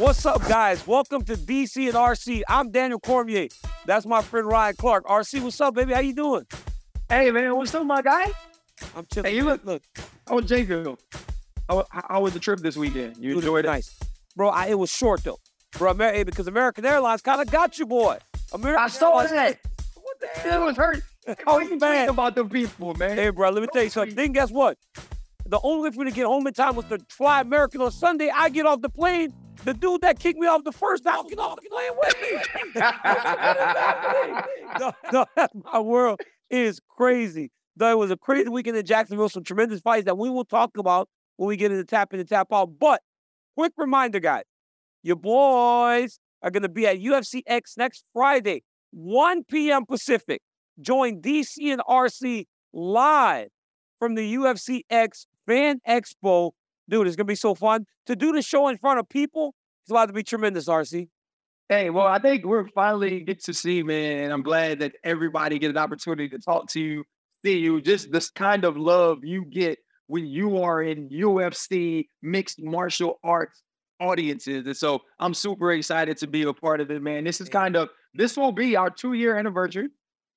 What's up, guys? Welcome to DC and RC. I'm Daniel Cormier. That's my friend Ryan Clark. RC, what's up, baby? How you doing? Hey man, what's up, my guy? I'm chilling. Hey, you look- look. I was Jacob. How, how was the trip this weekend? You enjoyed it? nice, bro. I, it was short though, bro. Amer- hey, because American Airlines kind of got you, boy. American I saw Airlines- that. What the It hell? was hurt. Oh, you Man. about the people, man. Hey, bro, let me tell you something. Then guess what? The only way for me to get home in time was to fly American on Sunday. I get off the plane. The dude that kicked me off the first time get off plane with me. no, no, that's my world is crazy. Though it was a crazy weekend in Jacksonville, some tremendous fights that we will talk about when we get into tap in and tap out. But quick reminder, guys, your boys are going to be at UFC X next Friday, 1 p.m. Pacific. Join DC and RC live from the UFC X Fan Expo. Dude, it's going to be so fun. To do the show in front of people, it's about to be tremendous, RC. Hey, well, I think we're finally get to see, man. And I'm glad that everybody get an opportunity to talk to you, see you. Just this kind of love you get when you are in UFC mixed martial arts audiences. And so I'm super excited to be a part of it, man. This is kind of this will be our two year anniversary,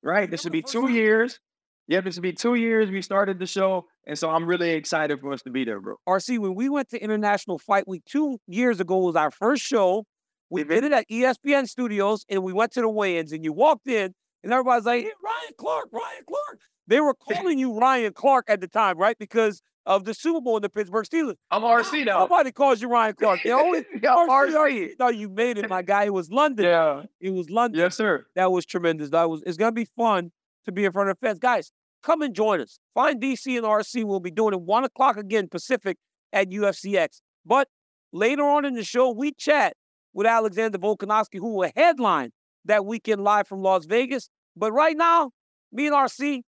right? This will be two years. Yep, this will be two years. We started the show, and so I'm really excited for us to be there, bro. RC, when we went to International Fight Week two years ago was our first show. We mm-hmm. did it at ESPN Studios, and we went to the weigh-ins. And you walked in, and everybody's like, "Hey, Ryan Clark, Ryan Clark." They were calling you Ryan Clark at the time, right? Because of the Super Bowl in the Pittsburgh Steelers. I'm RC now. Nobody calls you Ryan Clark. They always Yeah, RC. RC. No, you made it, my guy. It was London. Yeah. It was London. Yes, sir. That was tremendous. That was. It's gonna be fun to be in front of the fans, guys. Come and join us. Find DC and RC. We'll be doing it one o'clock again Pacific at UFCX. But later on in the show, we chat with Alexander Volkanovski, who will headline that weekend live from Las Vegas. But right now, me and RC,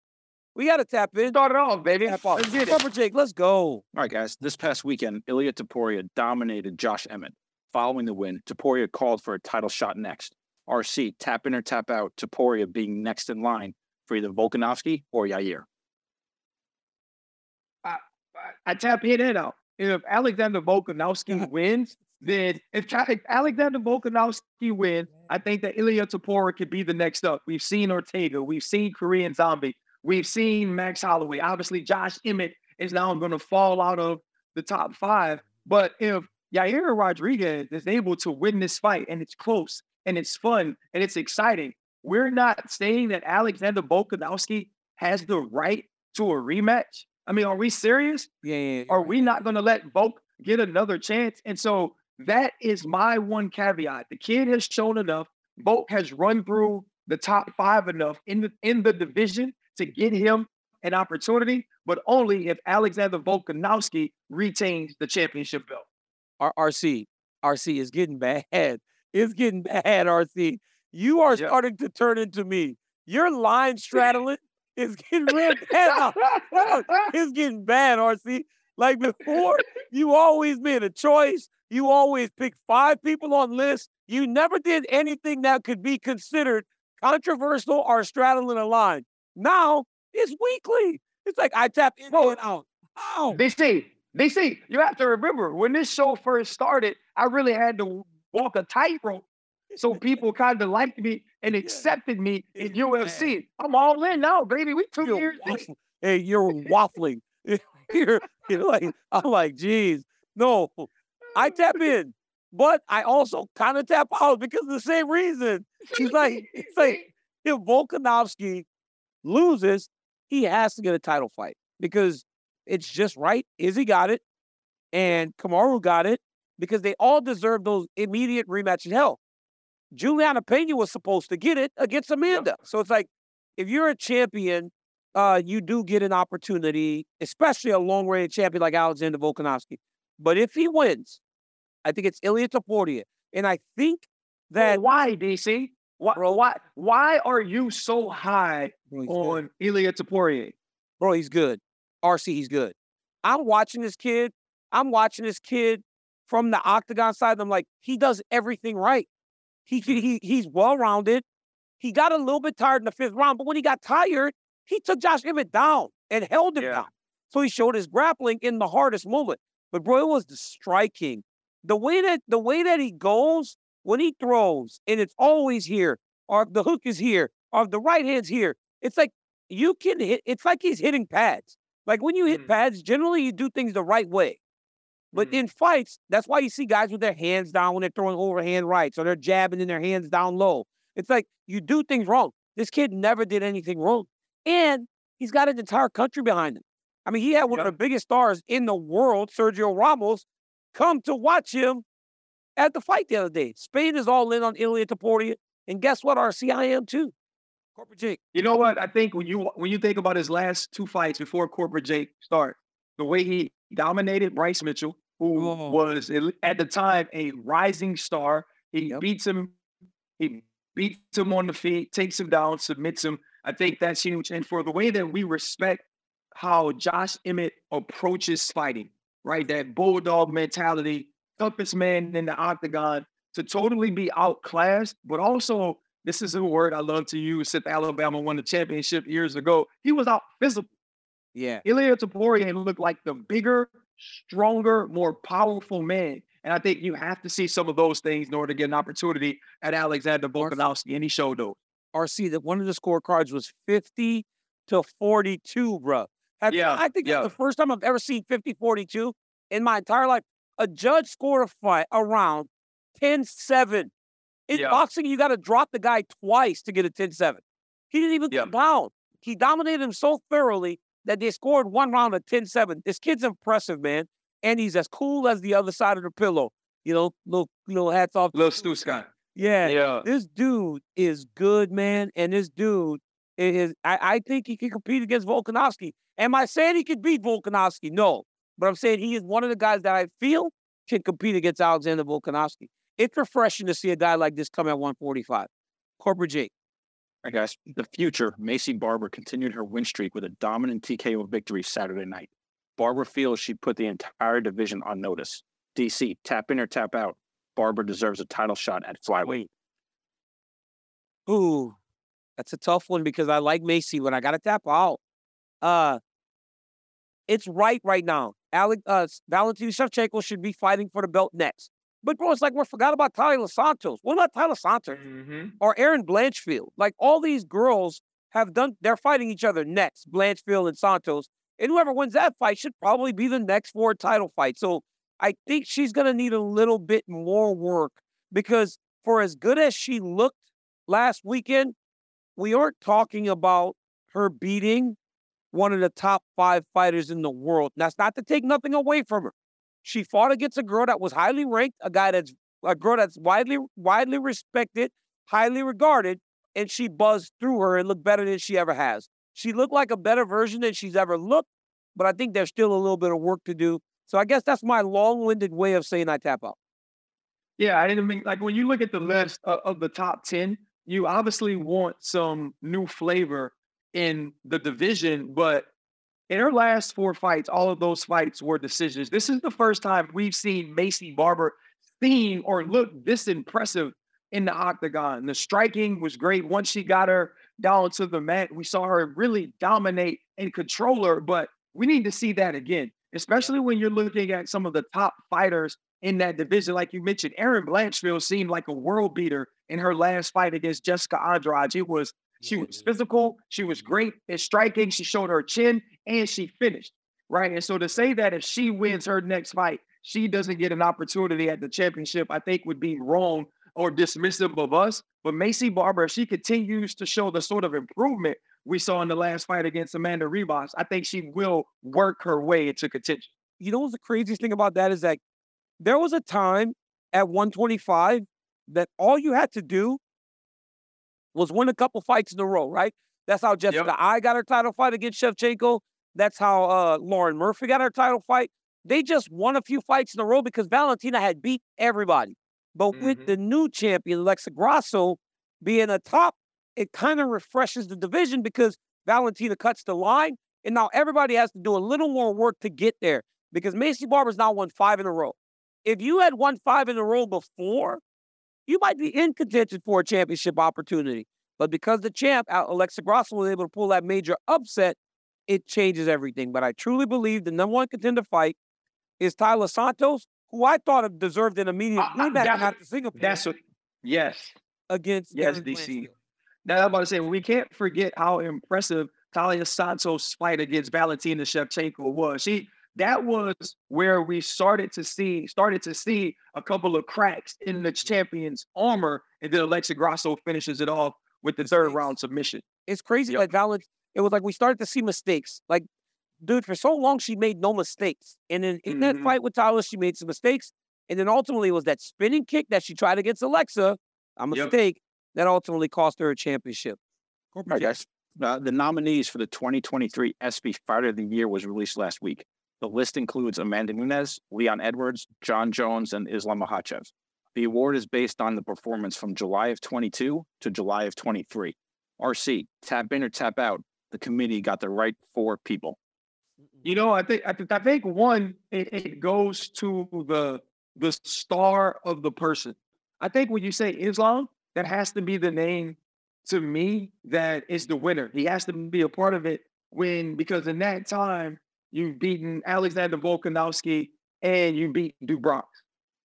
we got to tap in. Start it off, baby. Tap off. Let's get it. Rubber Jake, let's go. All right, guys. This past weekend, Ilia Topuria dominated Josh Emmett. Following the win, Topuria called for a title shot next. RC, tap in or tap out, Topuria being next in line for either Volkanovski or Yair. I tap in and out. If Alexander Volkanovski wins, then if, if Alexander Volkanovski wins, I think that Ilia Topuria could be the next up. We've seen Ortega, we've seen Korean Zombie, we've seen Max Holloway. Obviously, Josh Emmett is now going to fall out of the top five. But if Yair Rodriguez is able to win this fight and it's close and it's fun and it's exciting, we're not saying that Alexander Volkanovski has the right to a rematch. I mean, are we serious? Yeah, yeah. Are we not going to let Volk get another chance? And so that is my one caveat. The kid has shown enough. Volk has run through the top five enough in the in the division to get him an opportunity, but only if Alexander Volkanovski retains the championship belt. R- RC, RC is getting bad. It's getting bad, RC. You are Yep. starting to turn into me. Your line straddling is getting real bad. It's getting bad, RC. Like before, you always made a choice. You always picked five people on lists. You never did anything that could be considered controversial or straddling a line. Now it's weekly. It's like I tap in and out. How? They say, they say, you have to remember when this show first started, I really had to walk a tightrope. So people kind of liked me and accepted me in. UFC. I'm all in now, baby. We two You're years waffling. Hey, you're waffling. you're, you're like, I'm like, geez, no. I tap in, but I also kind of tap out because of the same reason. He's like, it's like if Volkanovski loses, he has to get a title fight because it's just right. Izzy got it, and Kamaru got it because they all deserve those immediate rematches. In hell, Juliana Pena was supposed to get it against Amanda. So it's like if you're a champion, uh, you do get an opportunity, especially a long range champion like Alexander Volkanovski. But if he wins, I think it's Ilia Topuria, and I think Well, that why, DC? Why, Bro. why, why are you so high Bro, he's good. on Ilia Topuria? bro, he's good. RC, he's good. I'm watching this kid. I'm watching this kid from the octagon side. I'm like, he does everything right. He he he- he's well rounded. He got a little bit tired in the fifth round, but when he got tired, he took Josh Emmett down and held him Yeah. down. So he showed his grappling in the hardest moment. But bro, it was the striking the way that the way that he goes when he throws, and it's always here, or the hook is here, or the right hand's here, it's like you can hit. It's like he's hitting pads. Like when you hit Mm. pads, generally you do things the right way. But Mhm. in fights, that's why you see guys with their hands down when they're throwing overhand rights or they're jabbing in their hands down low. It's like you do things wrong. This kid never did anything wrong. And he's got an entire country behind him. I mean, he had one of the biggest stars in the world, Sergio Ramos, come to watch him at the fight the other day. Spain is all in on Ilia Topuria. And guess what? RC, I am too. Corporate Jake. You know what? I think when you when you think about his last two fights before Corporate Jake start, the way he dominated Bryce Mitchell, who Oh. was at at the time a rising star, he Yep. beats him. He beats him on the feet, takes him down, submits him. I think that's huge. And for the way that we respect how Josh Emmett approaches fighting, right? That bulldog mentality, toughest man in the octagon, to totally be outclassed, but also this is a word I love to use since Alabama won the championship years ago. He was out physical. Yeah. Ilia Topuria looked like the bigger, stronger, more powerful man. And I think you have to see some of those things in order to get an opportunity at Alexander Volkanovski, and he showed those. RC that one of the scorecards was 50 to 42, bro. Have- Yeah, I think yeah. that's the first time I've ever seen 50 42 in my entire life. A judge scored a fight around 10 7. In Yeah. boxing, you got to drop the guy twice to get a 10 7. He didn't even Yeah. down. He dominated him so thoroughly that they scored one round of 10 7. This kid's impressive, man. And he's as cool as the other side of the pillow. You know, little, little hats off. Little Stu Scott. Yeah, Yeah. this dude is good, man. And this dude is, I, I think he can compete against Volkanovski. Am I saying he could beat Volkanovski? No. But I'm saying he is one of the guys that I feel can compete against Alexander Volkanovski. It's refreshing to see a guy like this come at 145. Corporate Jake. Right, guys. The future, Maycee Barber continued her win streak with a dominant TKO victory Saturday night. Barber feels she put the entire division on notice. DC, tap in or tap out. Barber deserves a title shot at flyweight. Ooh, that's a tough one because I like Maycee, but I got to tap out. Uh, it's right right now. Alec, uh, Valentina Shevchenko should be fighting for the belt next. But bro, it's like we forgot about Taila Santos. What about Taila Santos Mm-hmm. or Erin Blanchfield? Like all these girls have done, they're fighting each other next, Blanchfield and Santos. And whoever wins that fight should probably be the next four title fight. So I think she's going to need a little bit more work because for as good as she looked last weekend, we aren't talking about her beating one of the top five fighters in the world. That's not to take nothing away from her. She fought against a girl that was highly ranked, a guy that's a girl that's widely widely respected, highly regarded, and she buzzed through her and looked better than she ever has. She looked like a better version than she's ever looked, but I think there's still a little bit of work to do. So I guess that's my long-winded way of saying I tap out. Yeah, I didn't mean like when you look at the list of, of the top 10, you obviously want some new flavor in the division, but in her last four fights, all of those fights were decisions. This is the first time we've seen Maycee Barber seen or look this impressive in the octagon. The striking was great. Once she got her down to the mat, we saw her really dominate and control her, but we need to see that again, especially when you're looking at some of the top fighters in that division. Like you mentioned, Erin Blanchfield seemed like a world beater in her last fight against Jessica Andrade. It was she was mm-hmm. physical, she was great at striking, she showed her chin, and she finished. Right. And so to say that if she mm-hmm. wins her next fight, she doesn't get an opportunity at the championship, I think would be wrong or dismissive of us. But Maycee Barber, if she continues to show the sort of improvement we saw in the last fight against Amanda Ribas, I think she will work her way into contention. You know what's the craziest thing about that is that there was a time at 125 that all you had to do was win a couple fights in a row, right? That's how Jessica Eye got her title fight against Shevchenko. That's how uh, Lauren Murphy got her title fight. They just won a few fights in a row because Valentina had beat everybody. But with Mhm. the new champion, Alexa Grasso, being a top, it kind of refreshes the division because Valentina cuts the line. And now everybody has to do a little more work to get there because Maycee Barber's now won five in a row. If you had won five in a row before, you might be in contention for a championship opportunity. But because the champ, Alexa Grasso, was able to pull that major upset, it changes everything. But I truly believe the number one contender fight is Taila Santos, who I thought deserved an immediate Uh, rematch that's- after Singapore That's what. Yes. against Yes, DC. Blanchfield. Now I'm about to say we can't forget how impressive Taila Santos' fight against Valentina Shevchenko was. She that was where we started to see started to see a couple of cracks in the champion's armor, and then Alexa Grasso finishes it off with the third round submission. It's crazy. Yep. Like Valent, it was like we started to see mistakes. Like, dude, for so long she made no mistakes, and then in that Mhm. fight with Taila, she made some mistakes, and then ultimately it was that spinning kick that she tried against Alexa, a Yep. mistake that ultimately cost her a championship. All right, guys. Uh, the nominees for the 2023 ESPY Fighter of the Year was released last week. The list includes Amanda Nunes, Leon Edwards, Jon Jones, and Islam Makhachev. The award is based on the performance from July of 22 to July of 23. RC, tap in or tap out. The committee got the right four people. You know, I think I, think I think one it, it goes to the the star of the person. I think when you say Islam, that has to be the name to me that is the winner. He has to be a part of it when because in that time you've beaten Alexander Volkanovski and you beat Do Bronx.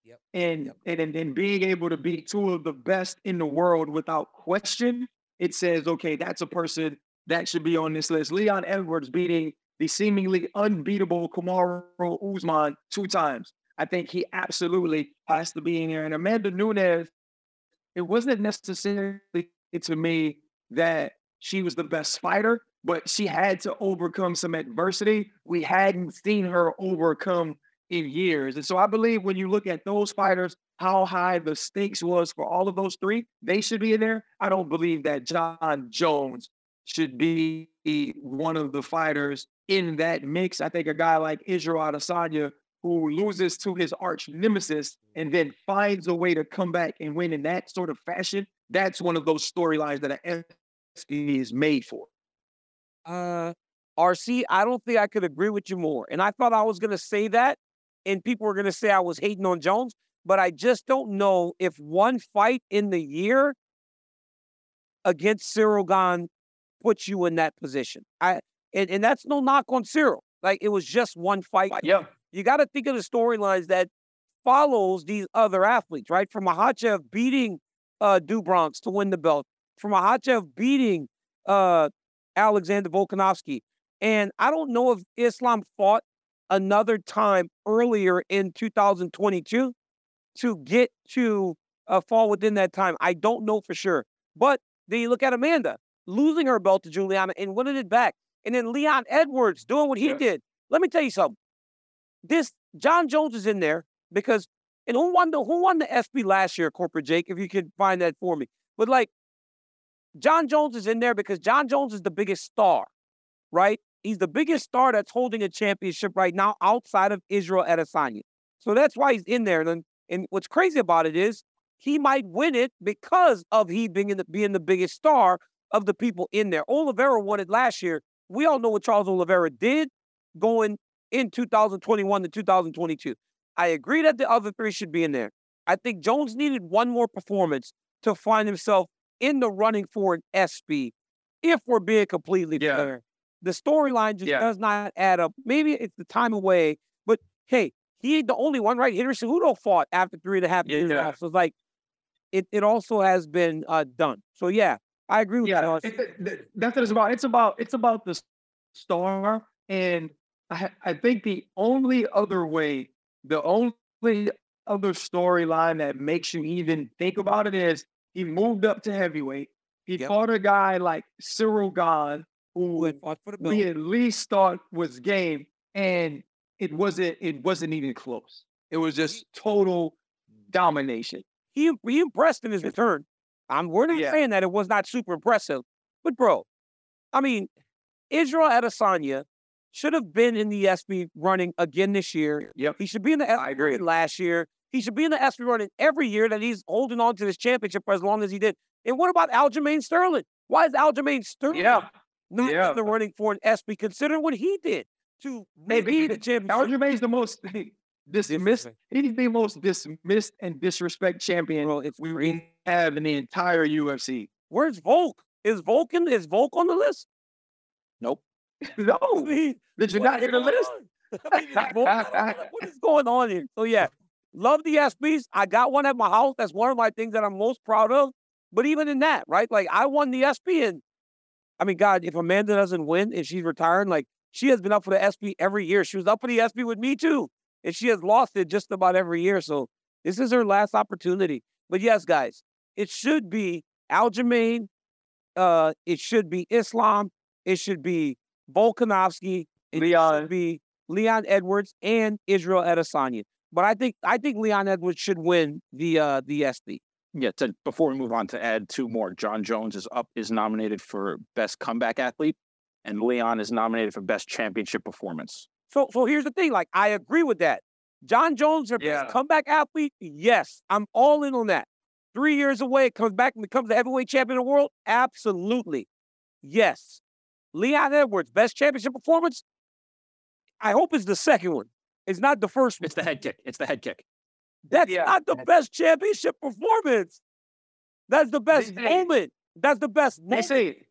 Yep. And, Yep. and and and being able to beat two of the best in the world without question, it says, okay, that's a person that should be on this list. Leon Edwards beating the seemingly unbeatable Kamaru Usman two times. I think he absolutely has to be in there. And Amanda Nunes, it wasn't necessarily to me that she was the best fighter, but she had to overcome some adversity we hadn't seen her overcome in years. And so I believe when you look at those fighters, how high the stakes was for all of those three, they should be in there. I don't believe that Jon Jones should be one of the fighters in that mix. I think a guy like Israel Adesanya, who loses to his arch nemesis and then finds a way to come back and win in that sort of fashion, that's one of those storylines that an is made for. Uh, RC, I don't think I could agree with you more. And I thought I was going to say that, and people were going to say I was hating on Jones, but I just don't know if one fight in the year against Ciryl Gane puts you in that position. I and, and that's no knock on Ciryl. Like it was just one fight. Yeah. You got to think of the storylines that follows these other athletes, right? From Makhachev beating uh Do Bronx to win the belt, from Makhachev beating uh Alexander Volkanovski. And I don't know if Islam fought another time earlier in 2022 to get to uh, fall within that time. I don't know for sure. But then you look at Amanda losing her belt to Juliana and winning it back. And then Leon Edwards doing what he Yeah. did. Let me tell you something. This Jon Jones is in there because and who won the who won the ESPY last year, corporate Jake, if you could find that for me. But like Jon Jones is in there because Jon Jones is the biggest star, right? He's the biggest star that's holding a championship right now outside of Israel Adesanya. So that's why he's in there. And, and what's crazy about it is he might win it because of he being the, being the biggest star of the people in there. Oliveira won it last year. We all know what Charles Oliveira did going in 2021 to 2022. I agree that the other three should be in there. I think Jones needed one more performance to find himself in the running for an ESPY. If we're being completely Yeah. fair, the storyline just Yeah. does not add up. Maybe it's the time away, but hey, he ain't the only one, right? Henry Cejudo fought after three and a half years. Yeah. So it's like it, it also has been uh, done. So yeah, I agree with Yeah, it- it- that's what it's about. It's about it's about the star, and I I think the only other way, the only other storyline that makes you even think about it is he moved up to heavyweight. He Yep. fought a guy like Ciryl Gane, Who who had fought for the belt. we at least thought was game, and it wasn't. It wasn't even close. It was just total domination. he he impressed in his return. I'm we're not Yeah. saying that it was not super impressive, but bro, I mean, Israel Adesanya should have been in the ESPY running again this year. Yep. He should be in the ESPY I agree. last year. He should be in the ESPY running every year that he's holding on to this championship for as long as he did. And what about Aljamain Sterling? Why is Aljamain Sterling Yeah. not yeah. in the running for an ESPY considering what he did to maybe the championship? Aljamain's the most dismissed. He's the most dismissed and disrespect champion Bro, it's we have in the entire UFC. Where's Volk? Is Vulcan is Volk on the list? Nope. no, I mean, did you what not hear the list? I mean, Volk- what is going on here? So yeah, love the ESPYS. I got one at my house. That's one of my things that I'm most proud of. But even in that, right? Like I won the ESPY, and I mean, God, if Amanda doesn't win and she's retiring, like she has been up for the ESPY every year. She was up for the ESPY with me too, and she has lost it just about every year. So this is her last opportunity. But yes, guys, it should be Aljamain. Uh, it should be Islam. It should be Volkanovski. It Leon. should be Leon Edwards and Israel Adesanya. But I think I think Leon Edwards should win the uh the ESPY. Yeah, to, before we move on to add two more, Jon Jones is up is nominated for best comeback athlete, and Leon is nominated for best championship performance. So so here's the thing. Like I agree with that. Jon Jones, their Yeah. best comeback athlete. Yes, I'm all in on that. Three years away, comes back and becomes the heavyweight champion of the world. Absolutely, yes. Leon Edwards, best championship performance. I hope it's the second one. It's not the first one. It's the head kick. It's the head kick. That's Yeah. not the best championship performance. That's the best They- moment. That's the best moment. DC.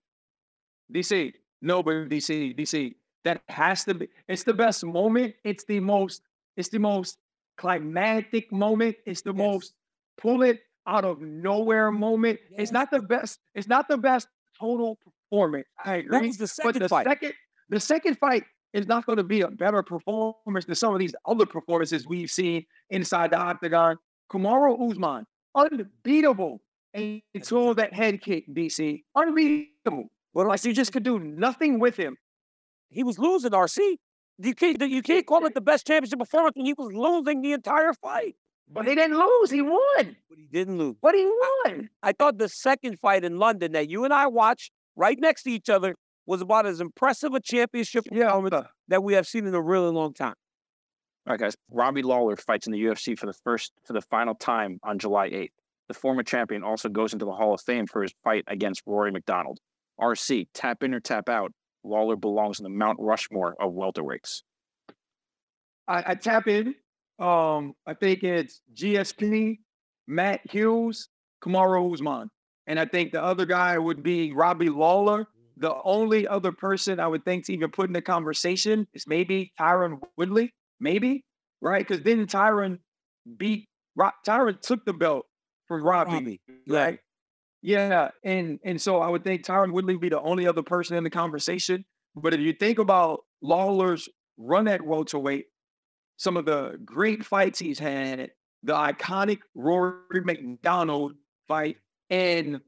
DC. No, but DC, DC. That has to be. It's the best moment. It's the most. It's the most climactic moment. It's the Yes. most pull it out of nowhere moment. Yes. It's not the best. It's not the best total performance. I That agree. was the but the fight. second, the second fight is not going to be a better performance than some of these other performances we've seen inside the octagon. Kamaru Usman, unbeatable until that head kick, DC. Unbeatable. But Like you just could do nothing with him. he was losing, RC. You can't you can't call it the best championship performance when he was losing the entire fight. But he didn't lose. He won. But he didn't lose. But he won. I thought the second fight in London that you and I watched right next to each other was about as impressive a championship performance uh, that we have seen in a really long time. All right, guys. Robbie Lawler fights in the UFC for the first for the final time on July 8th. The former champion also goes into the Hall of Fame for his fight against Rory MacDonald. RC, tap in or tap out. Lawler belongs in the Mount Rushmore of welterweights. I, I tap in. Um, I think it's GSP, Matt Hughes, Kamaru Usman. And I think the other guy would be Robbie Lawler. The only other person I would think to even put in the conversation is maybe Tyron Woodley. Maybe, right? Because then Tyron beat Ro- Tyron took the belt from Robbie, Robbie, yeah. right? Yeah, and and so I would think Tyron Woodley would be the only other person in the conversation. But if you think about Lawler's run at welterweight, some of the great fights he's had, the iconic Rory MacDonald fight, and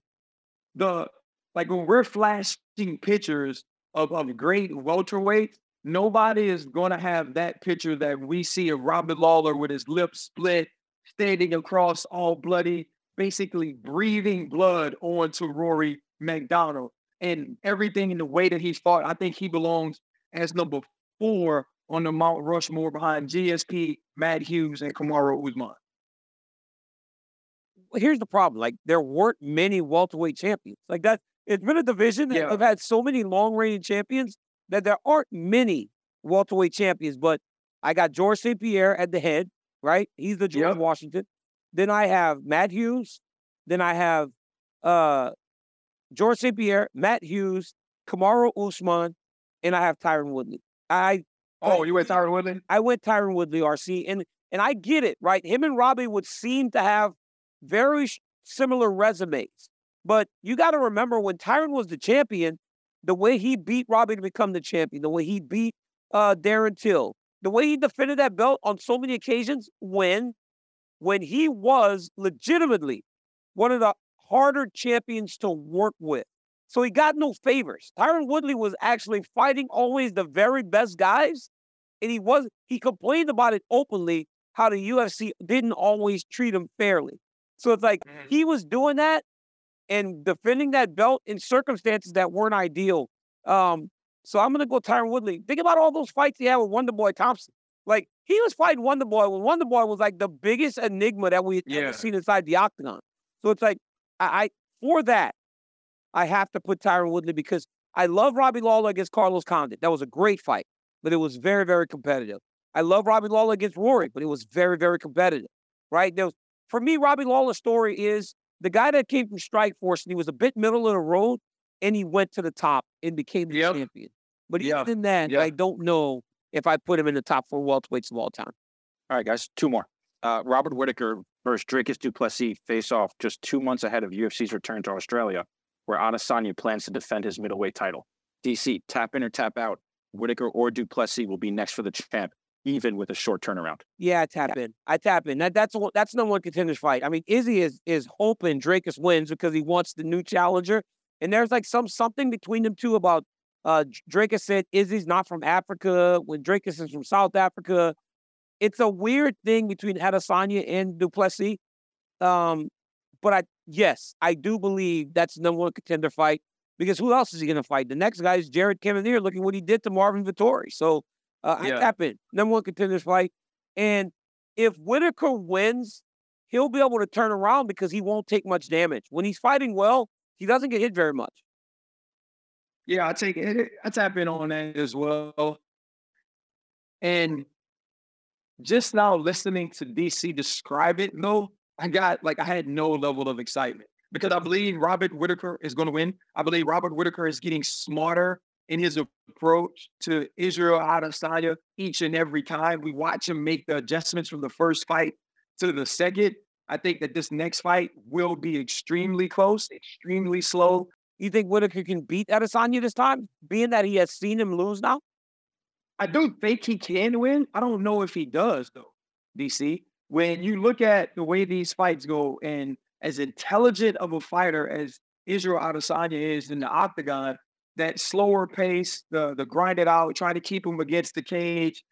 the like when we're flashing pictures of, of great welterweights, nobody is going to have that picture that we see of Robert Lawler with his lips split, standing across all bloody, basically breathing blood onto Rory MacDonald. And everything in the way that he's fought, I think he belongs as number four on the Mount Rushmore behind GSP, Matt Hughes, and Kamaru Usman. Here's the problem. Like there weren't many welterweight champions. Like that, it's been a division that Yeah. have had so many long reigning champions that there aren't many welterweight champions. But I got George St. Pierre at the head, right? He's the George Yep. Washington. Then I have Matt Hughes. Then I have uh George St. Pierre, Matt Hughes, Kamaru Usman, and I have Tyron Woodley. I Oh, you went Tyron Woodley? I went Tyron Woodley, RC, and and I get it, right? Him and Robbie would seem to have very sh- similar resumes, but you got to remember when Tyron was the champion, the way he beat Robbie to become the champion, the way he beat uh, Darren Till, the way he defended that belt on so many occasions, when when he was legitimately one of the harder champions to work with. So he got no favors. Tyron Woodley was actually fighting always the very best guys, and he was he complained about it openly how the UFC didn't always treat him fairly. So it's like Mhm. he was doing that and defending that belt in circumstances that weren't ideal. Um, so I'm gonna go Tyron Woodley. Think about all those fights he had with Wonder Boy Thompson. Like he was fighting Wonder Boy when Wonder Boy was like the biggest enigma that we had Yeah. ever seen inside the octagon. So it's like I, I for that I have to put Tyron Woodley because I love Robbie Lawler against Carlos Condit. That was a great fight, but it was very, very competitive. I love Robbie Lawler against Rory, but it was very, very competitive. Right? There was, for me, Robbie Lawler's story is the guy that came from Strikeforce and he was a bit middle of the road and he went to the top and became the Yep. champion. But Yeah. even then, Yeah. I don't know if I put him in the top four welterweights of all time. All right, guys, two more. Uh, Robert Whitaker versus Dricus Du Plessis face off just two months ahead of UFC's return to Australia, where Adesanya plans to defend his middleweight title. DC, tap in or tap out. Whitaker or Du Plessis will be next for the champ, even with a short turnaround. Yeah, I tap in. I tap in. That that's one- that's number one contenders fight. I mean, Izzy is is hoping Dricus wins because he wants the new challenger. And there's like some something between them two about uh Dricus said Izzy's not from Africa when Dricus is from South Africa. It's a weird thing between Adesanya and Du Plessis. Um, but I yes, I do believe that's the number one contender fight because who else is he gonna fight? The next guy is Jared Cannonier. Look at what he did to Marvin Vettori. So uh, I tap in. Number one contenders fight. And if Whitaker wins, he'll be able to turn around because he won't take much damage. When he's fighting well, he doesn't get hit very much. Yeah, I take it. I tap in on that as well. And just now listening to DC describe it, though, I got like I had no level of excitement because I believe Robert Whitaker is going to win. I believe Robert Whitaker is getting smarter in his approach to Israel Adesanya each and every time. We watch him make the adjustments from the first fight to the second. I think that this next fight will be extremely close, extremely slow. You think Whitaker can beat Adesanya this time, being that he has seen him lose now? I do think he can win. I don't know if he does though. DC, when you look at the way these fights go, and as intelligent of a fighter as Israel Adesanya is in the octagon, that slower pace, the the grind it out, try to keep him against the cage,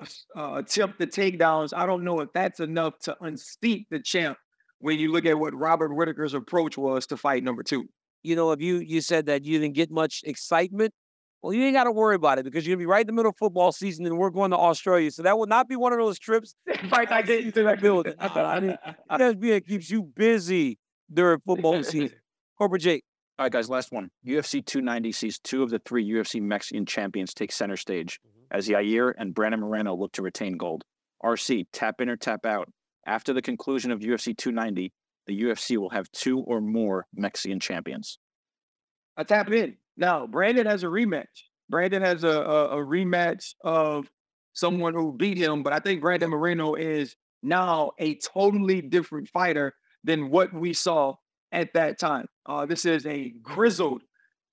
uh, uh, attempt the takedowns. I don't know if that's enough to unseat the champ. When you look at what Robert Whitaker's approach was to fight number two, You know, if you you said that you didn't get much excitement, well, you ain't got to worry about it because you're gonna be right in the middle of football season, and we're going to Australia. So that will not be one of those trips. not get into that building. I thought I didn't- ESPN keeps you busy during football season. Corporate Jake. All right, guys, last one. UFC 290 sees two of the three UFC Mexican champions take center stage mm-hmm. as Yair and Brandon Moreno look to retain gold. RC, tap in or tap out. After the conclusion of UFC 290, the UFC will have two or more Mexican champions. I tap in. Now, Brandon has a rematch. Brandon has a, a, a rematch of someone who beat him, but I think Brandon Moreno is now a totally different fighter than what we saw at that time. Uh, this is a grizzled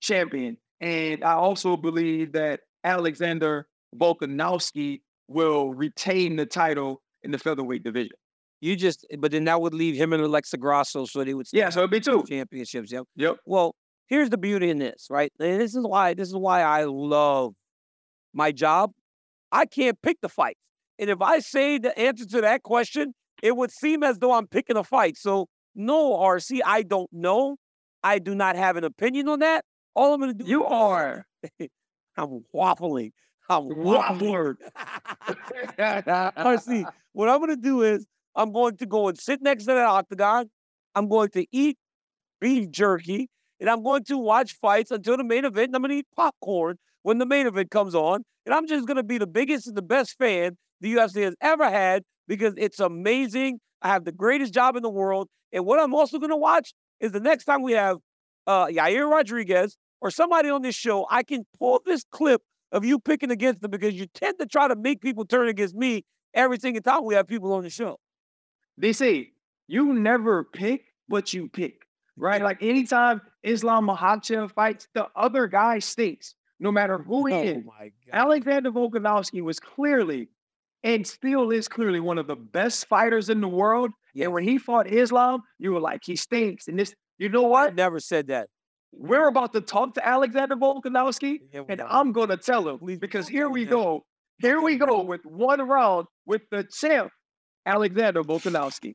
champion. And I also believe that Alexander Volkanovski will retain the title in the featherweight division. You just, but then that would leave him and Alexa Grasso, so they would Yeah, so it'd be two. championships. Yep. Yep. Well, here's the beauty in this, right? And this is why this is why I love my job. I can't pick the fights. And if I say the answer to that question, it would seem as though I'm picking a fight. So no, RC, I don't know. I do not have an opinion on that. All I'm gonna do You are. I'm waffling. I'm waffling. RC, what I'm gonna do is I'm going to go and sit next to that octagon. I'm going to eat beef jerky, and I'm going to watch fights until the main event. And I'm gonna eat popcorn when the main event comes on, and I'm just gonna be the biggest and the best fan the UFC has ever had because it's amazing. I have the greatest job in the world, and what I'm also gonna watch is the next time we have uh, Yair Rodriguez or somebody on this show, I can pull this clip of you picking against them because you tend to try to make people turn against me every single time we have people on the show. They say you never pick what you pick, right? Like anytime Islam Makhachev fights, the other guy stinks, no matter who he is. my god! Alexander Volkanovski was clearly and still is clearly one of the best fighters in the world. And when he fought Islam, you were like, he stinks. And this, you know I what? never said that. We're about to talk to Alexander Volkanovski, Yeah, and. I'm going to tell him Please because here we go. Here we go with one round with the champ, Alexander Volkanovski.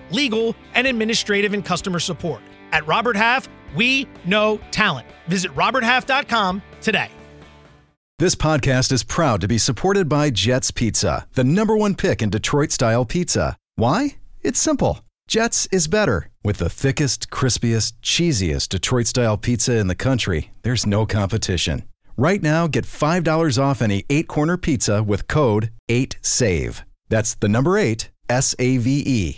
legal, and administrative and customer support. At Robert Half, we know talent. Visit RobertHalf.com today. This podcast is proud to be supported by Jets Pizza, the number one pick in Detroit style pizza. Why? It's simple. Jets is better. With the thickest, crispiest, cheesiest Detroit style pizza in the country, there's no competition. Right now, get $5 off any eight corner pizza with code 8SAVE. That's the number eight, S A V E.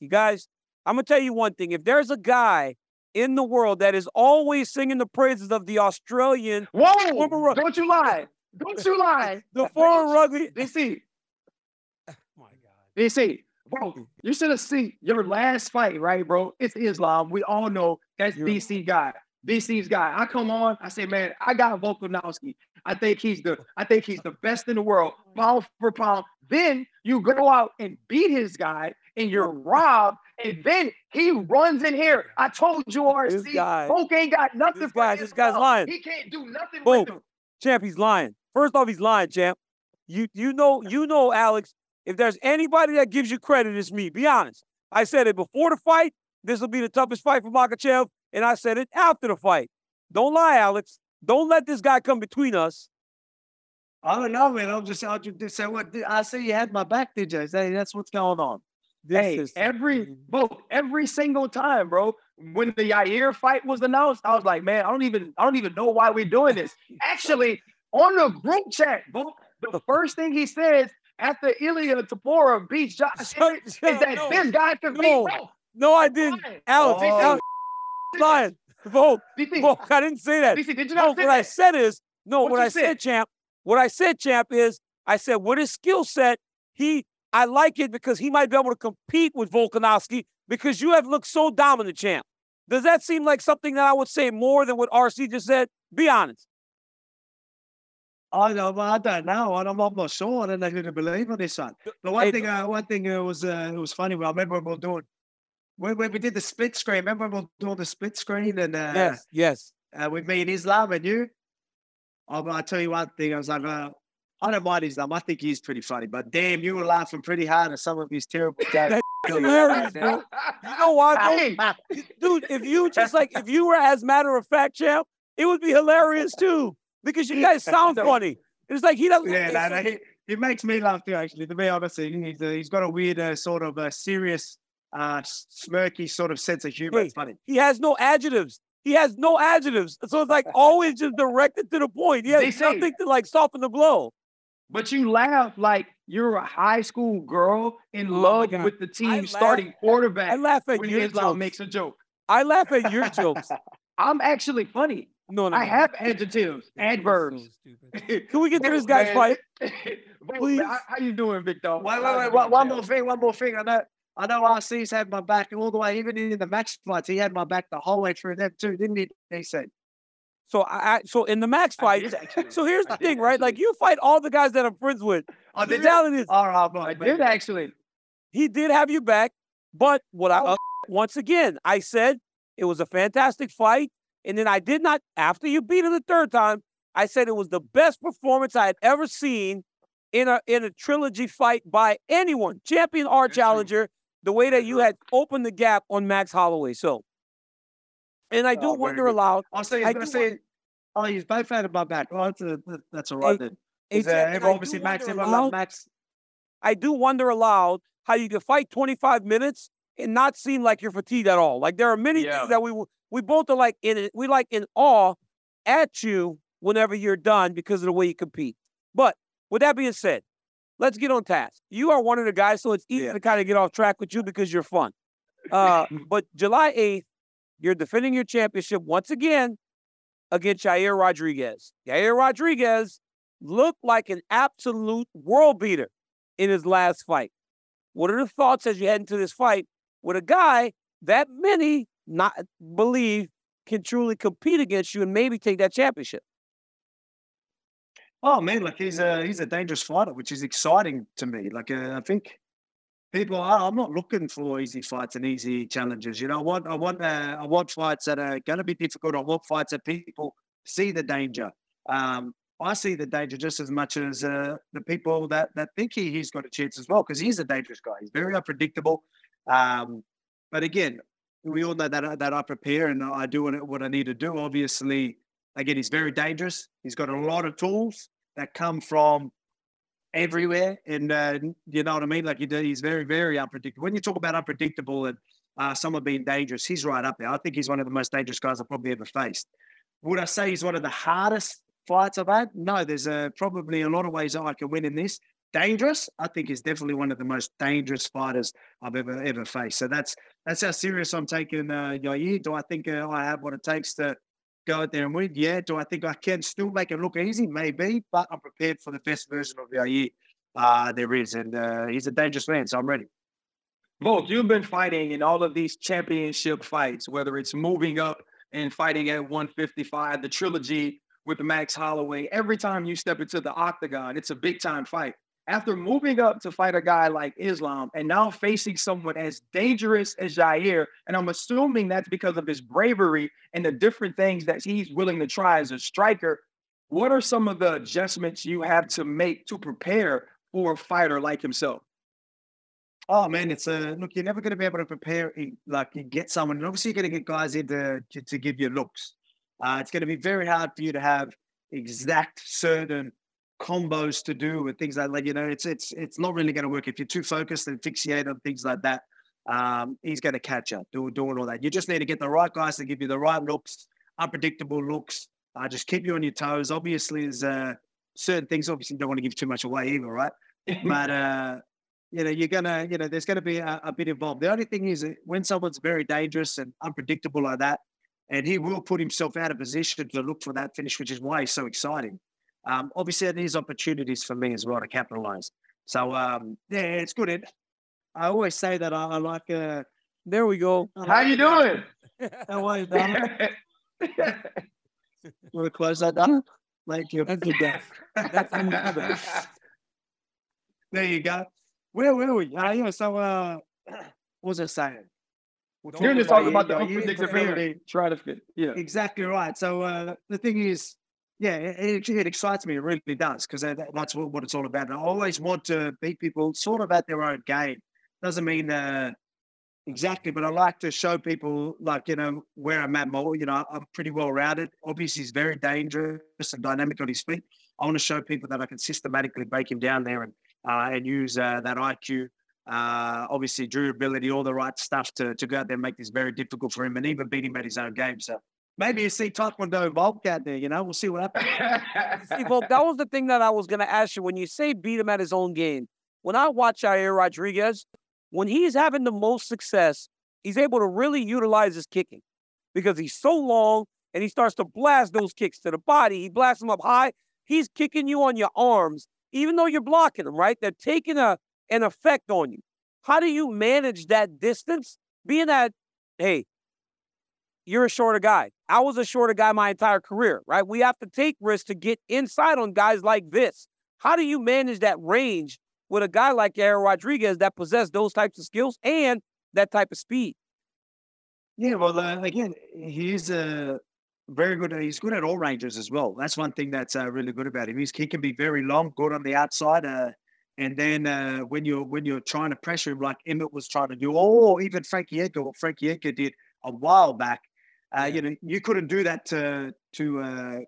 You guys, I'm gonna tell you one thing. If there's a guy in the world that is always singing the praises of the Australian, Whoa! Former Don't you lie. Don't you lie. the foreign rugby, DC, oh my God, DC, bro, mm. you should have seen your last fight, right, bro? It's Islam. We all know that's You're- DC guy. DC's guy. I come on, I say, man, I got Volkanovski. I think he's the I think he's the best in the world, pound for pound. Then you go out and beat his guy and you're robbed, and then he runs in here. I told you, This RC, guy- Volk ain't got nothing this guy- his this guy's lying. He can't do nothing Volk. with him. champ, he's lying. First off, he's lying, champ. You you know you know, Alex. If there's anybody that gives you credit, it's me. Be honest. I said it before the fight. This will be the toughest fight for Makhachev, and I said it after the fight. Don't lie, Alex. Don't let this guy come between us. I don't know, man. I'm just, I just say what I see. You had my back, did you? That's what's going on. This hey, is every bro, every single time, bro. When the Yair fight was announced, I was like, man, I don't even, I don't even know why we're doing this. Actually, on the group chat, bro, the first thing he says after Ilia Topuria beats Josh Emmett is that No, this guy can no. beat bro. no, I didn't. Alex, Oh. Alex, lying. Volk, Volk, I didn't say that. DC, did you not Volk, say what I said is no. What What, I said, said? champ. What I said, champ, is I said with his skill set, he I like it because he might be able to compete with Volkanovski because you have looked so dominant, champ. Does that seem like something that I would say more than what RC just said? Be honest. I know, I don't know. and I'm, I'm not sure. I don't know who to believe on this one. But one Hey, thing, uh, one thing uh, was uh, it was funny. Well, I remember when we were doing when, when we did the split screen. Remember when we were doing the split screen and uh, yes, yes. uh, with me and Islam and you. Oh, but I tell you one thing. I was like, uh, I don't mind Islam. I think he's pretty funny. But damn, you were laughing pretty hard at some of his terrible jokes. hilarious, bro. You know why? Dude? If you just like if you were as matter of fact, champ, it would be hilarious too because you guys sound funny. It's like he doesn't. Yeah, no, no, he, he makes me laugh too. Actually, to be honest, he- he's, uh, he's got a weird uh, sort of uh, serious, uh, smirky sort of sense of humor. Hey, It's funny. He has no adjectives. He has no adjectives. So it's like always just directed to the point. He has They say- nothing to like soften the blow. But you laugh like you're a high school girl in Oh love with the team laugh- starting quarterback I laugh at when your Islam jokes. makes a joke. I laugh at your jokes. I'm actually funny. No, no, I no. have adjectives, adverbs. Can we get to this guy's fight? Please? How, how you doing, Victor? Wait, wait, uh, wait. One, one more thing. One more thing. I know. I know RC's had my back all the way, even in the match fights. He had my back the whole way through them too, didn't he? He said. So I, I so in the Max fight. So here's the I thing, right? Like you fight all the guys that I'm friends with. Oh, The reality is All right, I bro. did actually. he did have you back, but what I uh, once again I said it was a fantastic fight, and then I did not after you beat him the third time. I said it was the best performance I had ever seen in a in a trilogy fight by anyone, champion or challenger. The way that you had opened the gap on Max Holloway. So, and I do Oh, wonder aloud. I was saying, I going to say, oh, he's both had my back. Oh, that's, that- that's all right then. Hey, Is, uh, obviously, Max, wonder aloud- Max. I do wonder aloud how you can fight 25 minutes and not seem like you're fatigued at all. Like there are many Yeah. things that we we both are like in we like in awe at you whenever you're done because of the way you compete. But with that being said, let's get on task. You are one of the guys, so it's easy Yeah. to kind of get off track with you because you're fun. Uh, but July 8th, you're defending your championship once again against Yair Rodriguez. Yair Rodriguez looked like an absolute world beater in his last fight. What are the thoughts as you head into this fight with a guy that many not believe can truly compete against you and maybe take that championship? Oh man, like he's a he's a dangerous fighter, which is exciting to me. Like uh, I think people. I'm not looking for easy fights and easy challenges. You know, I want I want uh, I want fights that are going to be difficult. I want fights that people see the danger. Um, I see the danger just as much as uh, the people that that think he, he's got a chance as well, because he's a dangerous guy. He's very unpredictable. Um, but again, we all know that I- that I prepare and I do what I need to do. Obviously, again, he's very dangerous. He's got a lot of tools that come from everywhere, and uh, you know what I mean. Like do- he's very, very unpredictable. When you talk about unpredictable and uh, someone being dangerous, he's right up there. I think he's one of the most dangerous guys I've probably ever faced. Would I say he's one of the hardest fights I've had? No, there's uh, probably a lot of ways I can win in this. Dangerous, I think, is definitely one of the most dangerous fighters I've ever ever faced. So that's that's how serious I'm taking uh, Yair. Do I think uh, I have what it takes to go out there and win? Yeah. Do I think I can still make it look easy? Maybe, but I'm prepared for the best version of Yair uh, there is, and uh, he's a dangerous man, so I'm ready. Volk, you've been fighting in all of these championship fights, whether it's moving up and fighting at 155, the trilogy with Max Holloway. Every time you step into the octagon, it's a big time fight. After moving up to fight a guy like Islam and now facing someone as dangerous as Yair, and I'm assuming that's because of his bravery and the different things that he's willing to try as a striker. What are some of the adjustments you have to make to prepare for a fighter like himself? Oh man, it's a look. You're never going to be able to prepare like you get someone, and obviously you're going to get guys in to, to, to give you looks. Uh, it's going to be very hard for you to have exact certain combos to do and things like that. You know, it's it's it's not really going to work if you're too focused and fixated on things like that. Um, he's going to catch up do, doing all that. You just need to get the right guys to give you the right looks, unpredictable looks. Uh, just keep you on your toes. Obviously, there's uh, certain things. Obviously, you don't want to give too much away either, right? but uh, you know, you're gonna, you know, there's gonna be a, a bit involved. The only thing is when someone's very dangerous and unpredictable like that, and he will put himself out of position to look for that finish, which is why he's so exciting. Um, obviously, there's opportunities for me as well to capitalize. So um, yeah, it's good. It, I always say that I, I like. Uh, There we go. I How like- you doing? How are you, darling? Want to close that down? Thank you. That's the best. That's another. There you go. Where were we? Uh, yeah, so uh, what was I saying? We're You're just talking about the yeah, yeah, unpredictability. Try to fit. Yeah. Exactly right. So uh, the thing is, yeah, it, it, it excites me. It really does because that's what, what it's all about. And I always want to beat people sort of at their own game. Doesn't mean uh, exactly, but I like to show people like you know where I'm at. More, you know, I'm pretty well rounded. Obviously, he's very dangerous and dynamic on his feet. I want to show people that I can systematically break him down there and uh, and use uh, that IQ. Uh, obviously, durability, all the right stuff to, to go out there and make this very difficult for him and even beat him at his own game. So maybe you see Taekwondo Volk out there, you know, we'll see what happens. See, Volk, that was the thing that I was going to ask you. When you say beat him at his own game, when I watch Yair Rodriguez, when he's having the most success, he's able to really utilize his kicking because he's so long and he starts to blast those kicks to the body. He blasts them up high. He's kicking you on your arms, even though you're blocking them, right? They're taking a an effect on you. How do you manage that distance? Being that, hey, you're a shorter guy. I was a shorter guy my entire career, right? We have to take risks to get inside on guys like this. How do you manage that range with a guy like Yair Rodriguez that possesses those types of skills and that type of speed? Yeah, well, uh, again, he's uh, very good. He's good at all ranges as well. That's one thing that's uh, really good about him. He's, he can be very long, good on the outside, uh, and then uh, when you're when you're trying to pressure him, like Emmett was trying to do, or even Frankie Edgar, what Frankie Edgar did a while back, uh, you know, you couldn't do that to to uh,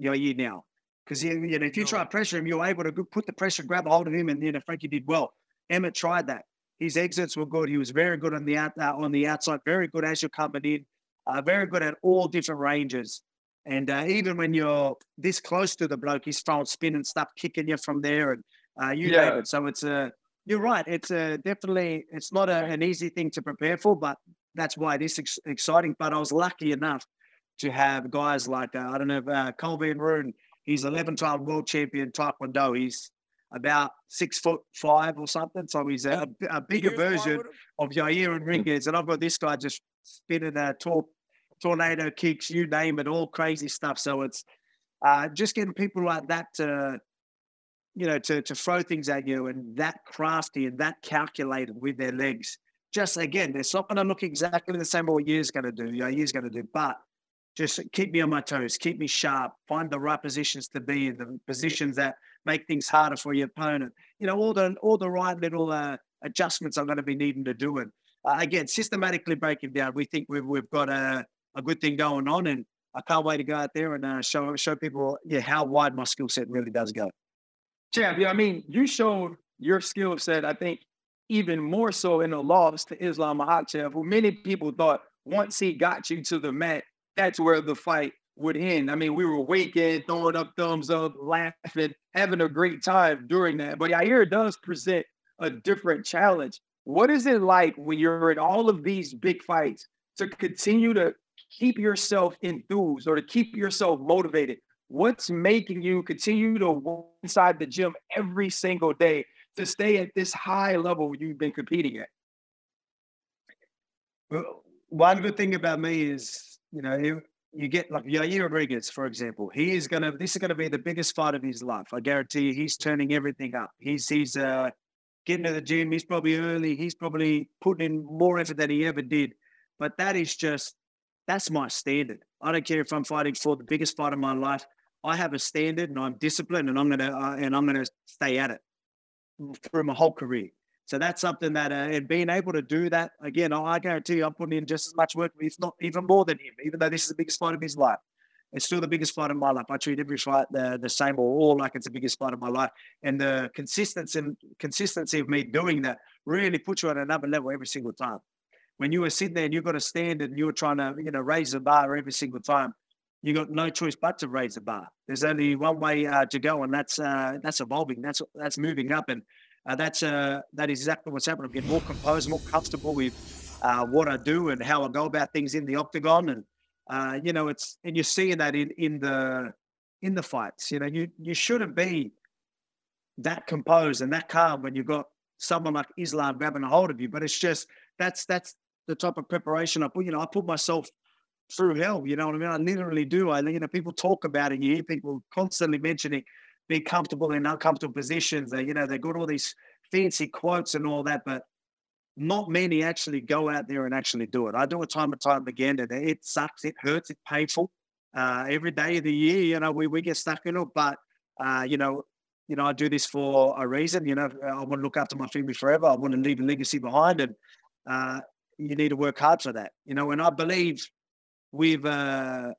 Yair now because you know if you try to pressure him, you're able to put the pressure, grab a hold of him, and you know Frankie did well. Emmett tried that. His exits were good. He was very good on the out, uh, on the outside, very good as you're coming in, uh, very good at all different ranges. And uh, even when you're this close to the bloke, he's throwing spin and stuff, kicking you from there, and uh, you Yeah. it. So it's a you're right. It's a definitely it's not a, an easy thing to prepare for, but that's why it is ex- exciting. But I was lucky enough to have guys like uh, I don't know uh, Colby and Roon. He's 11 time world champion Taekwondo. He's about six foot five or something. So he's a, a bigger version of Yair and Enriquez. And I've got this guy just spinning a tor- tornado kicks, you name it, all crazy stuff. So it's uh, just getting people like that to, you know, to, to throw things at you and that crafty and that calculated with their legs. Just again, it's not going to look exactly the same what Yair's going to do, Yair's going to do, but just keep me on my toes, keep me sharp, find the right positions to be in, the positions that make things harder for your opponent. You know, all the all the right little uh, adjustments I'm going to be needing to do. And uh, again, systematically breaking down, we think we've we've got a, a good thing going on, and I can't wait to go out there and uh, show show people yeah how wide my skill set really does go. Champ, yeah, I mean, you showed your skill set, I think, even more so in the loss to Islam Makhachev, who many people thought once he got you to the mat, that's where the fight would end. I mean, we were waking, throwing up thumbs up, laughing, having a great time during that. But Yair does present a different challenge. What is it like when you're in all of these big fights to continue to keep yourself enthused or to keep yourself motivated? What's making you continue to work inside the gym every single day to stay at this high level you've been competing at? One good thing about me is, you know, you, you get like Yair Rodriguez, for example. He is gonna. This is gonna be the biggest fight of his life. I guarantee you. He's turning everything up. He's he's uh, getting to the gym. He's probably early. He's probably putting in more effort than he ever did. But that is just that's my standard. I don't care if I'm fighting for the biggest fight of my life. I have a standard, and I'm disciplined, and I'm gonna uh, and I'm gonna stay at it through my whole career. So that's something that, uh, and being able to do that again, I I guarantee you, I'm putting in just as much work, if not even more than him. Even though this is the biggest fight of his life, it's still the biggest fight of my life. I treat every fight the, the same or all like it's the biggest fight of my life. And the consistency consistency of me doing that really puts you at another level every single time. When you were sitting there and you've got to stand and you were trying to, you know, raise the bar every single time, you got no choice but to raise the bar. There's only one way uh, to go, and that's uh, that's evolving. That's that's moving up, and uh, that's uh, that is exactly what's happening. I'm getting more composed, more comfortable with uh, what I do and how I go about things in the octagon, and uh, you know, it's and you're seeing that in in the in the fights. You know, you you shouldn't be that composed and that calm when you've got someone like Islam grabbing a hold of you. But it's just that's that's the type of preparation I put. You know, I put myself through hell. You know what I mean? I literally do. I you know people talk about it. You hear people constantly mentioning being comfortable in uncomfortable positions. They you know they got all these fancy quotes and all that, but not many actually go out there and actually do it. I do it time and time again, and it sucks. It hurts. It's painful. Uh, every day of the year, you know, we, we get stuck in it. But uh, you know, you know, I do this for a reason. You know, I want to look after my family forever. I want to leave a legacy behind, and uh, you need to work hard for that. You know, and I believe with uh,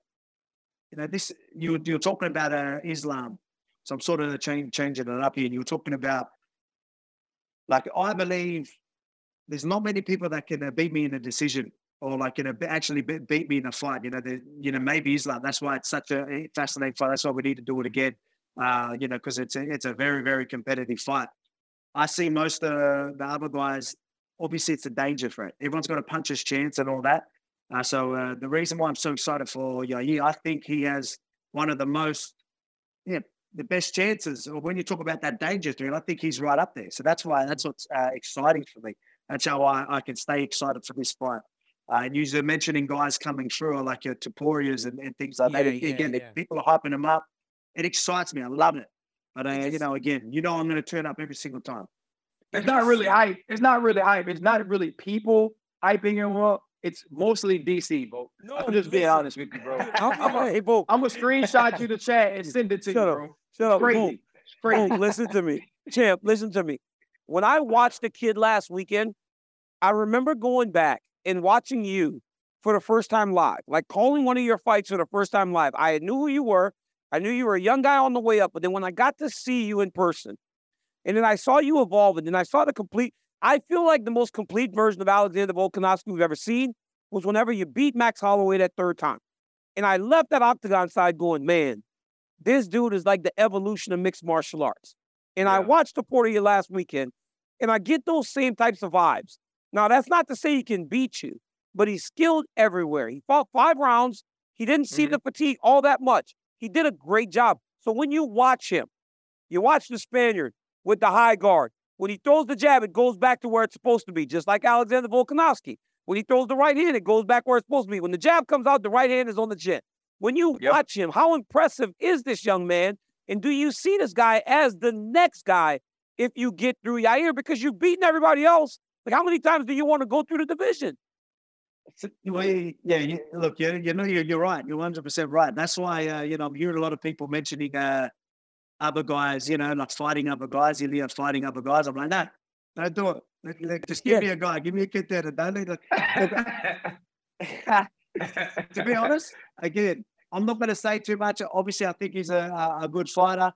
you know this. You you're talking about uh, Islam, so I'm sort of change, changing it up here. And you're talking about like I believe there's not many people that can uh, beat me in a decision or like you know actually be- beat me in a fight. You know, the, you know maybe Islam. That's why it's such a eh, fascinating fight. That's why we need to do it again. Uh, you know, because it's a, it's a very very competitive fight. I see most of the other guys. Obviously, it's a danger threat. Everyone's got a puncher's chance and all that. Uh, so uh, the reason why I'm so excited for Yair, I think he has one of the most, yeah, the best chances. Or when you talk about that danger threat, I think he's right up there. So that's why that's what's uh, exciting for me. That's how I, I can stay excited for this fight. Uh, and you're mentioning guys coming through like your Topurias and, and things like that. Yeah, Again, yeah, people are hyping them up. It excites me. I love it. But uh, you know, again, you know, I'm going to turn up every single time. It's not really hype. It's not really hype. It's not really people hyping him up. It's mostly DC, bro. No, I'm just being honest with you, bro. I'm, I'm, hey, Bo, I'm gonna screenshot you the chat and send it to Shut you, up. bro. shut up. Bo, Crazy. Crazy. Bo, listen to me. Champ, listen to me. When I watched the kid last weekend, I remember going back and watching you for the first time live, like calling one of your fights for the first time live. I knew who you were. I knew you were a young guy on the way up, but then when I got to see you in person, and then I saw you evolve, and then I saw the complete, I feel like the most complete version of Alexander Volkanovski we've ever seen was whenever you beat Max Holloway that third time. And I left that octagon side going, man, this dude is like the evolution of mixed martial arts. And I watched the Topuria last weekend, and I get those same types of vibes. Now, that's not to say he can beat you, but he's skilled everywhere. He fought five rounds. He didn't see mm-hmm. the fatigue all that much. He did a great job. So when you watch him, you watch the Spaniard with the high guard. When he throws the jab, it goes back to where it's supposed to be, just like Alexander Volkanovski. When he throws the right hand, it goes back where it's supposed to be. When the jab comes out, the right hand is on the chin. When you Yep. watch him, how impressive is this young man? And do you see this guy as the next guy if you get through Yair? Because you've beaten everybody else. Like, how many times do you want to go through the division? Well, yeah, you, look, you, you know, you're, you're right. You're 100% right. That's why, uh, you know, I'm hearing a lot of people mentioning uh, other guys, you know, like fighting other guys, Ilia fighting other guys. I'm like, no, don't do it. Like, like, just give Yeah. me a guy, give me a kid there. Don't need like, to be honest, again, I'm not going to say too much. Obviously, I think he's a, a, a good fighter,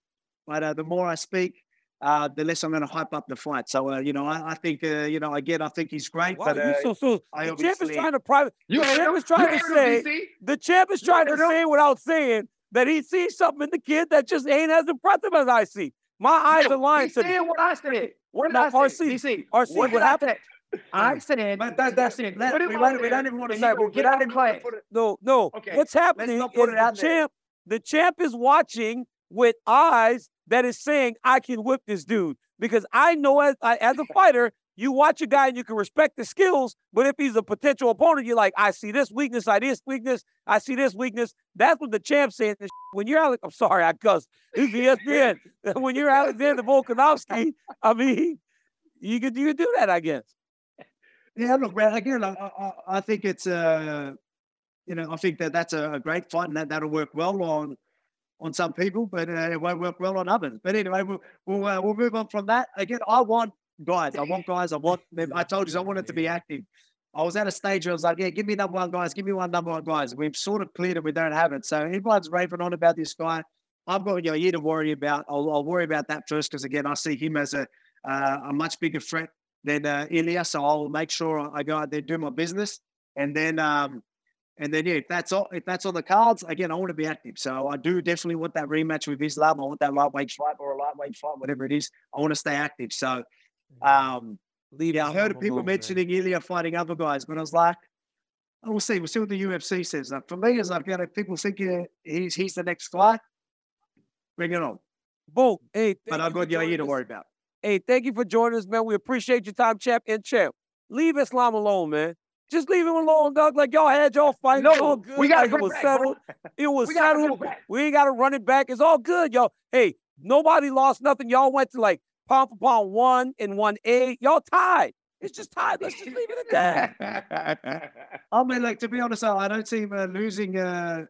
but uh, the more I speak, uh, the less I'm going to hype up the fight. So, uh, you know, I, I think, uh, you know, again, I think he's great. Wow, but uh, so, so I the champ is trying to private. You the heard champ is trying to say. The champ is trying to say without saying that he sees something in the kid that just ain't as impressive as I see. My eyes No, are lying he to said what I said. What No, I said. RC, DC, RC, what did I happened? say? I said, But that, that's it. Let, Put we, him don't, out we there, don't even want to and say, you will get out of class. No, no. Okay, What's happening is the champ, the champ is watching with eyes that is saying, I can whip this dude. Because I know as I- as a fighter, you watch a guy and you can respect the skills, but if he's a potential opponent, you're like, I see this weakness, I see this weakness, I see this weakness. That's what the champ. This When you're Alex, I'm sorry, I cuss. It's E ESPN. when you're Alexander Volkanovski, I mean, you could you could do that, I guess. Yeah, look, man, again, I, I, I think it's, uh, you know, I think that that's a, a great fight and that, that'll work well on on some people, but uh, it won't work well on others. But anyway, we'll we'll, uh, we'll move on from that. Again, I want guys. I want guys. I want them. I told you I wanted to be active. I was at a stage where I was like, yeah, give me number one guys, give me one number one guys. We've sort of cleared it, we don't have it. So everyone's raving on about this guy. I've got you know, a year to worry about. I'll, I'll worry about that first because again, I see him as a uh, a much bigger threat than uh, Ilia. So I'll make sure I go out there do my business, and then um, and then yeah, if that's all, if that's on the cards, again, I want to be active. So I do definitely want that rematch with Islam. I want that lightweight fight or a lightweight fight, whatever it is. I want to stay active. So um, Leave yeah, I heard Islam people alone, man. mentioning Ilia fighting other guys, but I was like, oh, we'll see. We'll see what the UFC says. For me, it's like, you know, people think uh, he's he's the next guy. Bring it on. Boom. Hey, But I've got joining to worry about. Hey, thank you for joining us, man. We appreciate your time, champ and champ. Leave Islam alone, man. Just leave him alone, dog. Like y'all had y'all fight. No, it's all good. we gotta like, it was back, bro. settled. It was We settled. We ain't gotta run it back. It's all good, y'all. Hey, nobody lost nothing. Y'all went to like pound for pound one and one A. Y'all tied. It's just tied. Let's just leave it at that. I mean, like to be honest, I don't see him uh, losing. Uh,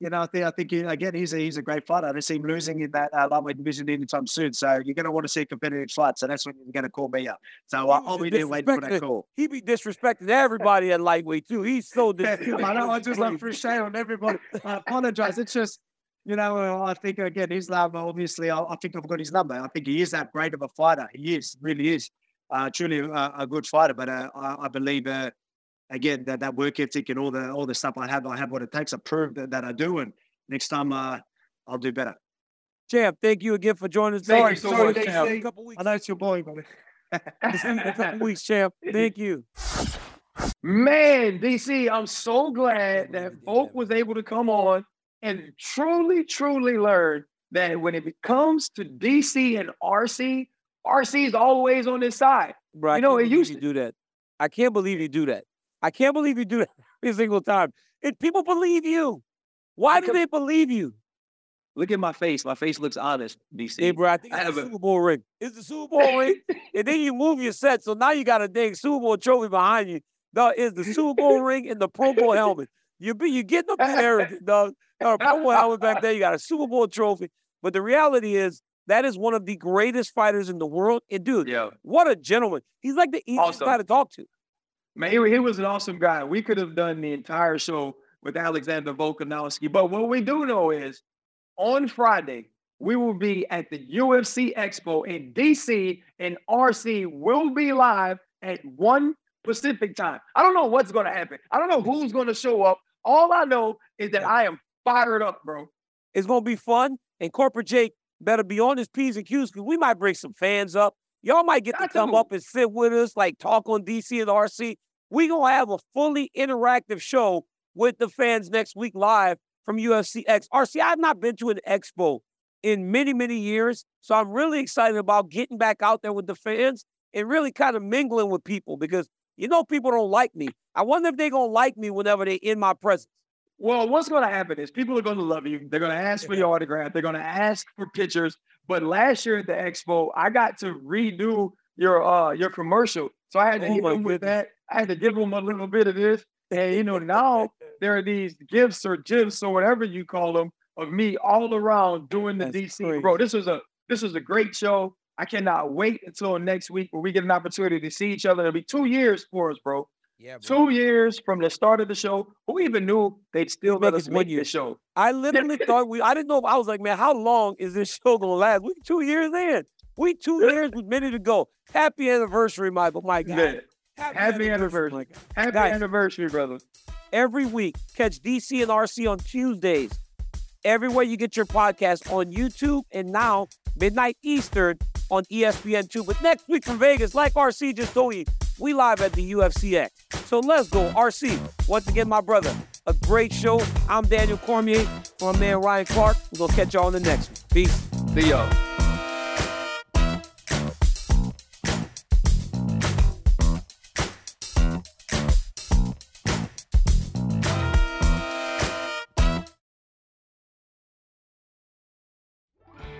you know, I think I think he, again he's a, he's a great fighter. I don't see him losing in that uh, lightweight division anytime soon. So you're going to want to see a competitive fight. So that's when you're going to call me up. So He I'll be there waiting for that call. He be disrespecting everybody at lightweight too. He's so disrespectful. I know. I just like shade on everybody. I apologize. It's just, you know, uh, I think again, Islam, obviously, I, I think I've got his number. I think he is that great of a fighter. He is, really is. Uh, truly a, a good fighter. But uh, I, I believe, uh, again, that, that work ethic and all the all the stuff I have, I have what it takes. I prove that, that I do. And next time, uh, I'll do better. champ. Thank you again for joining us. Thank man. you so Sorry, much, champ. champ. A couple weeks. I know it's your boy, buddy. a couple weeks, champ. Thank you. Man, DC, I'm so glad that Volk was able to come on and truly, truly learned that when it comes to DC and RC, RC is always on his side. I You know, it used to- do that. I can't believe you do that. I can't believe you do that every single time. And people believe you. Why do they believe you? Look at my face. My face looks honest, DC. Hey, bro, I think I it's have the a- Super Bowl ring. It's the Super Bowl ring. And then you move your set. So now you got a dang Super Bowl trophy behind you. No, it's the Super Bowl ring and the Pro Bowl helmet. You be you getting up in dog. Got a Pro Bowl helmet back there. You got a Super Bowl trophy. But the reality is that is one of the greatest fighters in the world. And dude, Yeah. what a gentleman. He's like the easiest Awesome. guy to talk to. Man, he, he was an awesome guy. We could have done the entire show with Alexander Volkanovski. But what we do know is on Friday, we will be at the UFC Expo in DC, and RC will be live at 1 Pacific time. I don't know what's going to happen. I don't know who's going to show up. All I know is that I am fired up, bro. It's going to be fun. And Corporate Jake better be on his P's and Q's because we might bring some fans up. Y'all might get Got to come to. up and sit with us, like talk on DC and RC. we going to have a fully interactive show with the fans next week live from UFC X. RC, I've not been to an expo in many, many years. So I'm really excited about getting back out there with the fans and really kind of mingling with people because you know people don't like me. I wonder if they're going to like me whenever they're in my presence. Well, what's going to happen is people are going to love you. They're going to ask for your autograph. They're going to ask for pictures. But last year at the expo, I got to redo your uh your commercial, so I had to Oh hit them with that. I had to give them a little bit of this, and you know now there are these gifts or gifs or whatever you call them of me all around doing the That's DC. Bro, this was a this was a great show. I cannot wait until next week where we get an opportunity to see each other. It'll be two years for us, bro. Yeah, Two years from the start of the show. Who even knew they'd still let Make us one make the show? I literally thought we. I didn't know. I was like, man, how long is this show gonna last? We two years in. We two years with many to go. Happy anniversary, Michael. My God. Man, Happy anniversary. my God. Happy Guys. anniversary, brother. Every week, catch DC and RC on Tuesdays. Everywhere you get your podcast on YouTube and now midnight Eastern on E ESPN2. But next week from Vegas, like RC just told you, we live at the UFCX. So let's go, RC. Once again, my brother, a great show. I'm Daniel Cormier, my man Ryan Clark. We're gonna catch y'all on the next one. Peace. See y'all.